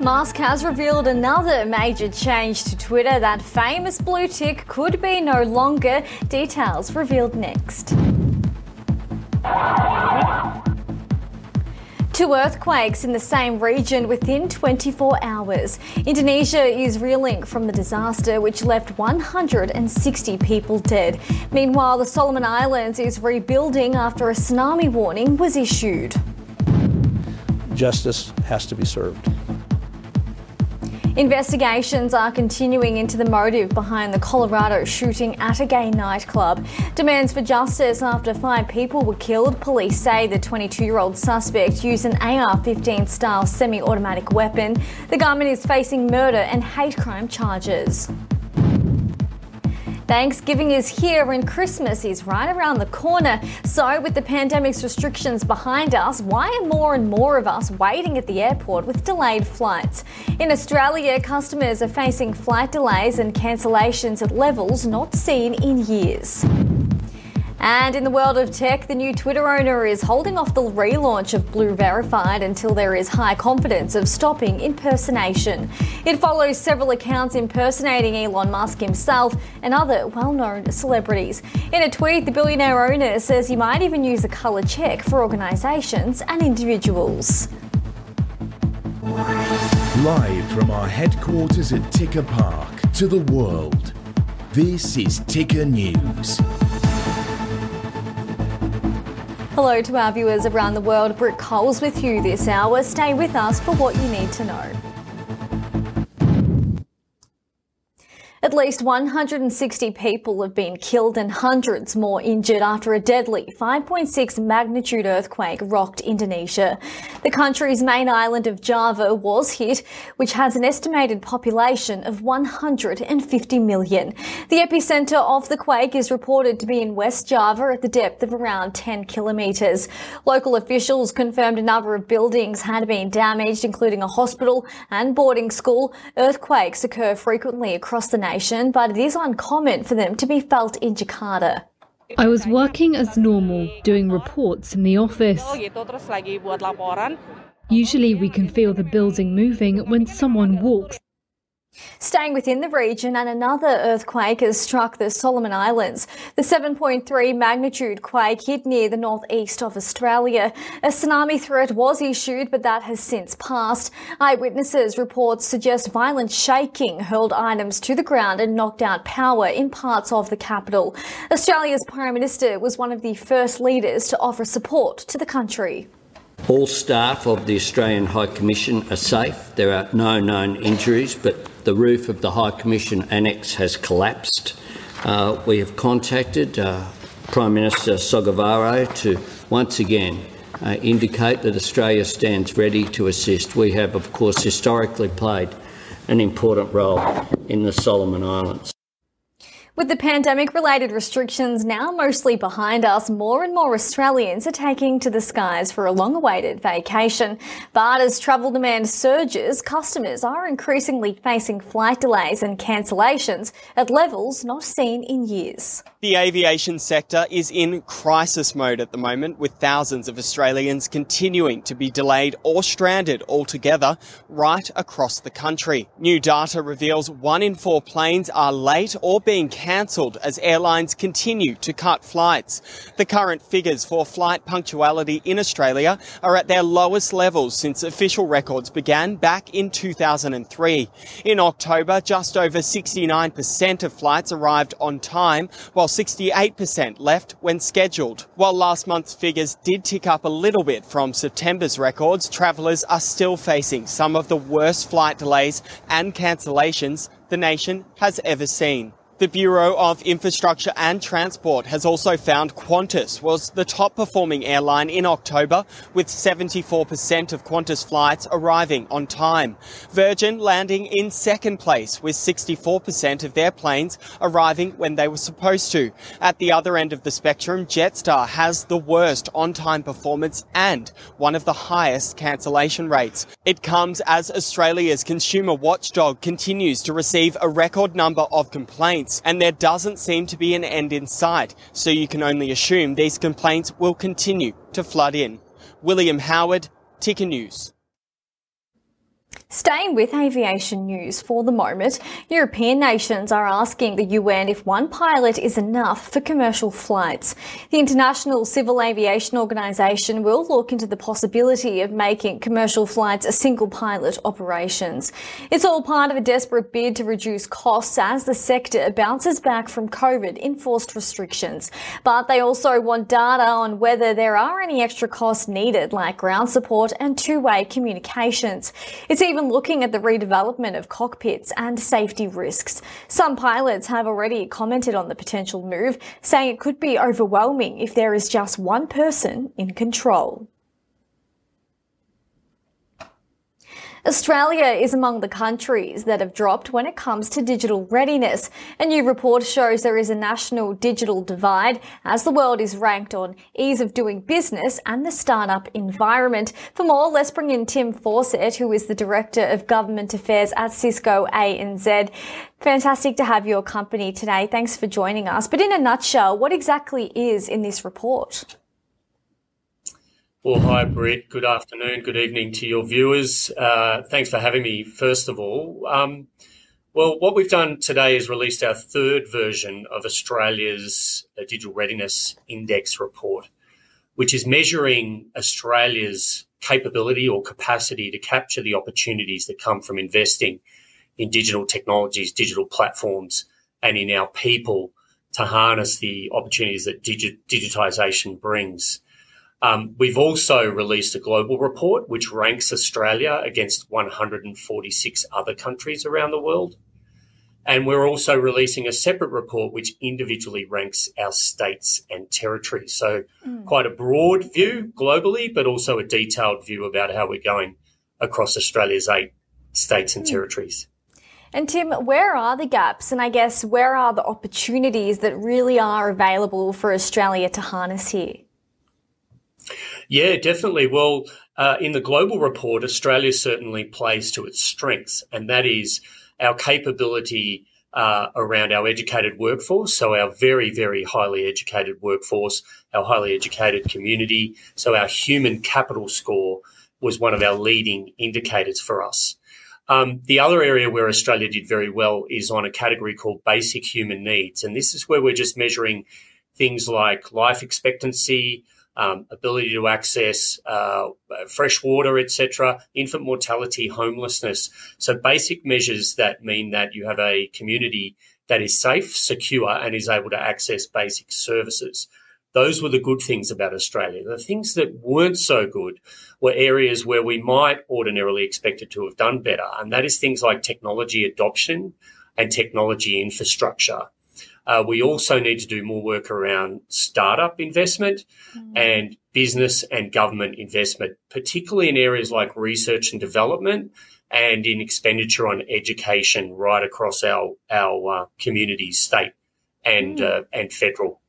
Musk has revealed another major change to Twitter. That famous blue tick could be no longer. Details revealed next. Two earthquakes in the same region within 24 hours. Indonesia is reeling from the disaster which left 160 people dead. Meanwhile, the Solomon Islands is rebuilding after a tsunami warning was issued. Justice has to be served. Investigations are continuing into the motive behind the Colorado shooting at a gay nightclub. Demands for justice after five people were killed. Police say the 22 year old suspect used an AR 15 style semi automatic weapon. The gunman is facing murder and hate crime charges. Thanksgiving is here and Christmas is right around the corner. So, with the pandemic's restrictions behind us, why are more and more of us waiting at the airport with delayed flights? In Australia, customers are facing flight delays and cancellations at levels not seen in years. And in the world of tech, the new Twitter owner is holding off the relaunch of Blue Verified until there is high confidence of stopping impersonation. It follows several accounts impersonating Elon Musk himself and other well known celebrities. In a tweet, the billionaire owner says he might even use a colour check for organisations and individuals. Live from our headquarters at Ticker Park to the world, this is Ticker News. Hello to our viewers around the world. Britt Coles with you this hour. Stay with us for what you need to know. At least 160 people have been killed and hundreds more injured after a deadly 5.6 magnitude earthquake rocked Indonesia. The country's main island of Java was hit, which has an estimated population of 150 million. The epicenter of the quake is reported to be in West Java at the depth of around 10 kilometres. Local officials confirmed a number of buildings had been damaged, including a hospital and boarding school. Earthquakes occur frequently across the nation but it is uncommon for them to be felt in Jakarta. I was working as normal, doing reports in the office. Usually, we can feel the building moving when someone walks Staying within the region, and another earthquake has struck the Solomon Islands. The 7.3 magnitude quake hit near the northeast of Australia. A tsunami threat was issued, but that has since passed. Eyewitnesses reports suggest violent shaking hurled items to the ground and knocked out power in parts of the capital. Australia's Prime Minister was one of the first leaders to offer support to the country. All staff of the Australian High Commission are safe. There are no known injuries, but the roof of the High Commission Annex has collapsed. Uh, we have contacted uh, Prime Minister Sogavare to once again uh, indicate that Australia stands ready to assist. We have, of course, historically played an important role in the Solomon Islands. With the pandemic related restrictions now mostly behind us, more and more Australians are taking to the skies for a long awaited vacation. But as travel demand surges, customers are increasingly facing flight delays and cancellations at levels not seen in years. The aviation sector is in crisis mode at the moment, with thousands of Australians continuing to be delayed or stranded altogether right across the country. New data reveals one in four planes are late or being cancelled cancelled as airlines continue to cut flights. The current figures for flight punctuality in Australia are at their lowest levels since official records began back in 2003. In October, just over 69% of flights arrived on time, while 68% left when scheduled. While last month's figures did tick up a little bit from September's records, travellers are still facing some of the worst flight delays and cancellations the nation has ever seen. The Bureau of Infrastructure and Transport has also found Qantas was the top performing airline in October, with 74% of Qantas flights arriving on time. Virgin landing in second place, with 64% of their planes arriving when they were supposed to. At the other end of the spectrum, Jetstar has the worst on time performance and one of the highest cancellation rates. It comes as Australia's consumer watchdog continues to receive a record number of complaints complaints, and there doesn't seem to be an end in sight, so you can only assume these complaints will continue to flood in. William Howard, Ticker News. Staying with aviation news for the moment, European nations are asking the UN if one pilot is enough for commercial flights. The International Civil Aviation Organization will look into the possibility of making commercial flights a single pilot operations. It's all part of a desperate bid to reduce costs as the sector bounces back from COVID enforced restrictions. But they also want data on whether there are any extra costs needed, like ground support and two-way communications. It's even even looking at the redevelopment of cockpits and safety risks. Some pilots have already commented on the potential move, saying it could be overwhelming if there is just one person in control. Australia is among the countries that have dropped when it comes to digital readiness. A new report shows there is a national digital divide as the world is ranked on ease of doing business and the startup environment. For more, let's bring in Tim Fawcett, who is the Director of Government Affairs at Cisco ANZ. Fantastic to have your company today. Thanks for joining us. But in a nutshell, what exactly is in this report? Well, hi, Britt. Good afternoon, good evening to your viewers. Uh, thanks for having me, first of all. Um, well, what we've done today is released our third version of Australia's uh, Digital Readiness Index report, which is measuring Australia's capability or capacity to capture the opportunities that come from investing in digital technologies, digital platforms, and in our people to harness the opportunities that digi- digitization brings. Um, we've also released a global report which ranks Australia against 146 other countries around the world. And we're also releasing a separate report which individually ranks our states and territories. So, mm. quite a broad view globally, but also a detailed view about how we're going across Australia's eight states and mm. territories. And Tim, where are the gaps? And I guess where are the opportunities that really are available for Australia to harness here? Yeah, definitely. Well, uh, in the global report, Australia certainly plays to its strengths, and that is our capability uh, around our educated workforce. So, our very, very highly educated workforce, our highly educated community. So, our human capital score was one of our leading indicators for us. Um, the other area where Australia did very well is on a category called basic human needs. And this is where we're just measuring things like life expectancy, um, ability to access uh, fresh water, etc., infant mortality, homelessness. So basic measures that mean that you have a community that is safe, secure, and is able to access basic services. Those were the good things about Australia. The things that weren't so good were areas where we might ordinarily expect it to have done better, and that is things like technology adoption and technology infrastructure. Uh, we also need to do more work around startup investment mm. and business and government investment, particularly in areas like research and development and in expenditure on education right across our our uh, communities, state and mm. uh, and federal.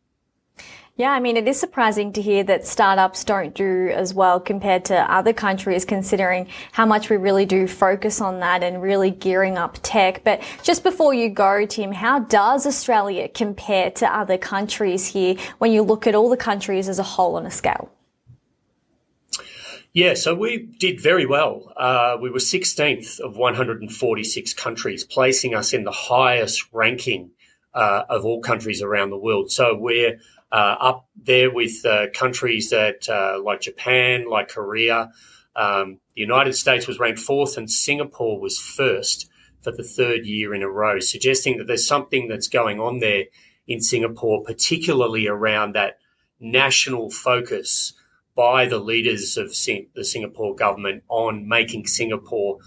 Yeah, I mean, it is surprising to hear that startups don't do as well compared to other countries, considering how much we really do focus on that and really gearing up tech. But just before you go, Tim, how does Australia compare to other countries here when you look at all the countries as a whole on a scale? Yeah, so we did very well. Uh, we were 16th of 146 countries, placing us in the highest ranking uh, of all countries around the world. So we're up there with uh, countries that uh, like Japan, like Korea. Um, the United States was ranked fourth, and Singapore was first for the third year in a row, suggesting that there's something that's going on there in Singapore, particularly around that national focus by the leaders of Sing- the Singapore government on making Singapore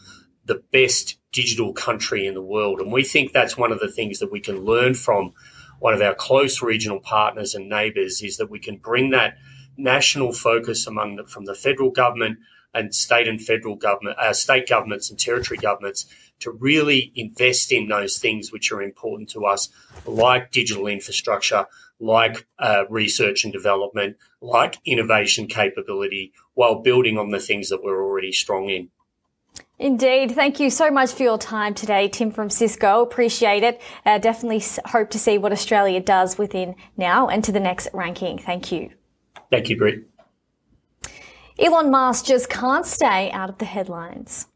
the best digital country in the world. And we think that's one of the things that we can learn from one of our close regional partners and neighbours is that we can bring that national focus among the, from the federal government and state and federal government, uh, state governments and territory governments to really invest in those things which are important to us, like digital infrastructure, like uh, research and development, like innovation capability, while building on the things that we're already strong in. Indeed. Thank you so much for your time today, Tim from Cisco. Appreciate it. Uh, definitely hope to see what Australia does within now and to the next ranking. Thank you. Thank you, Britt. Elon Musk just can't stay out of the headlines.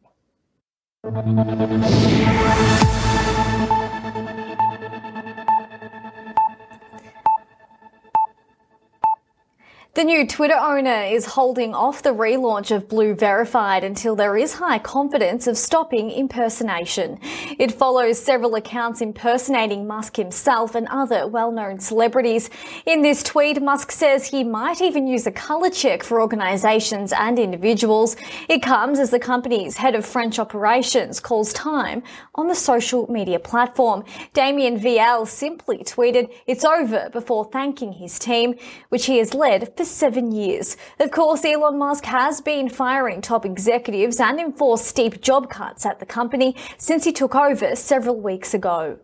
The new Twitter owner is holding off the relaunch of Blue Verified until there is high confidence of stopping impersonation. It follows several accounts impersonating Musk himself and other well-known celebrities. In this tweet, Musk says he might even use a color check for organizations and individuals. It comes as the company's head of French operations calls time on the social media platform. Damien Viel simply tweeted, it's over before thanking his team, which he has led for seven years. Of course, Elon Musk has been firing top executives and enforced steep job cuts at the company since he took over several weeks ago.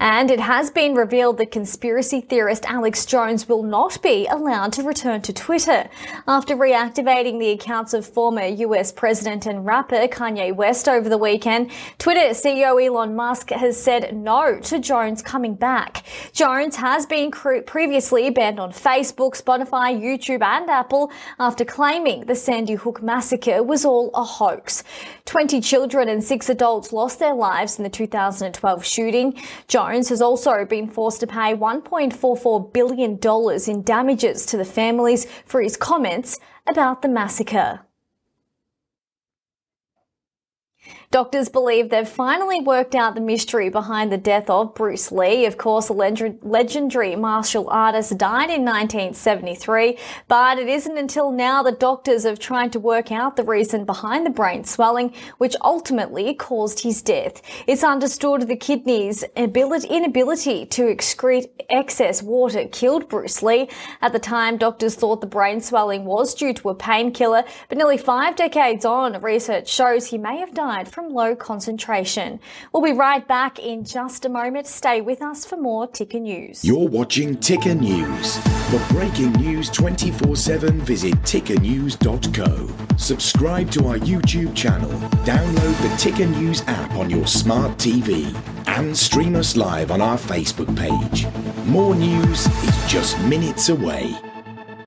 And it has been revealed that conspiracy theorist Alex Jones will not be allowed to return to Twitter. After reactivating the accounts of former US President and rapper Kanye West over the weekend, Twitter CEO Elon Musk has said no to Jones coming back. Jones has been previously banned on Facebook, Spotify, YouTube, and Apple after claiming the Sandy Hook massacre was all a hoax. 20 children and six adults lost their lives in the 2012 shooting. Jones Jones has also been forced to pay $1.44 billion in damages to the families for his comments about the massacre. Doctors believe they've finally worked out the mystery behind the death of Bruce Lee. Of course, a legendary martial artist died in 1973, but it isn't until now that doctors have tried to work out the reason behind the brain swelling, which ultimately caused his death. It's understood the kidneys' inability to excrete excess water killed Bruce Lee. At the time, doctors thought the brain swelling was due to a painkiller, but nearly five decades on, research shows he may have died from from low concentration. We'll be right back in just a moment. Stay with us for more Ticker News. You're watching Ticker News. For breaking news 24 7, visit tickernews.co. Subscribe to our YouTube channel, download the Ticker News app on your smart TV, and stream us live on our Facebook page. More news is just minutes away.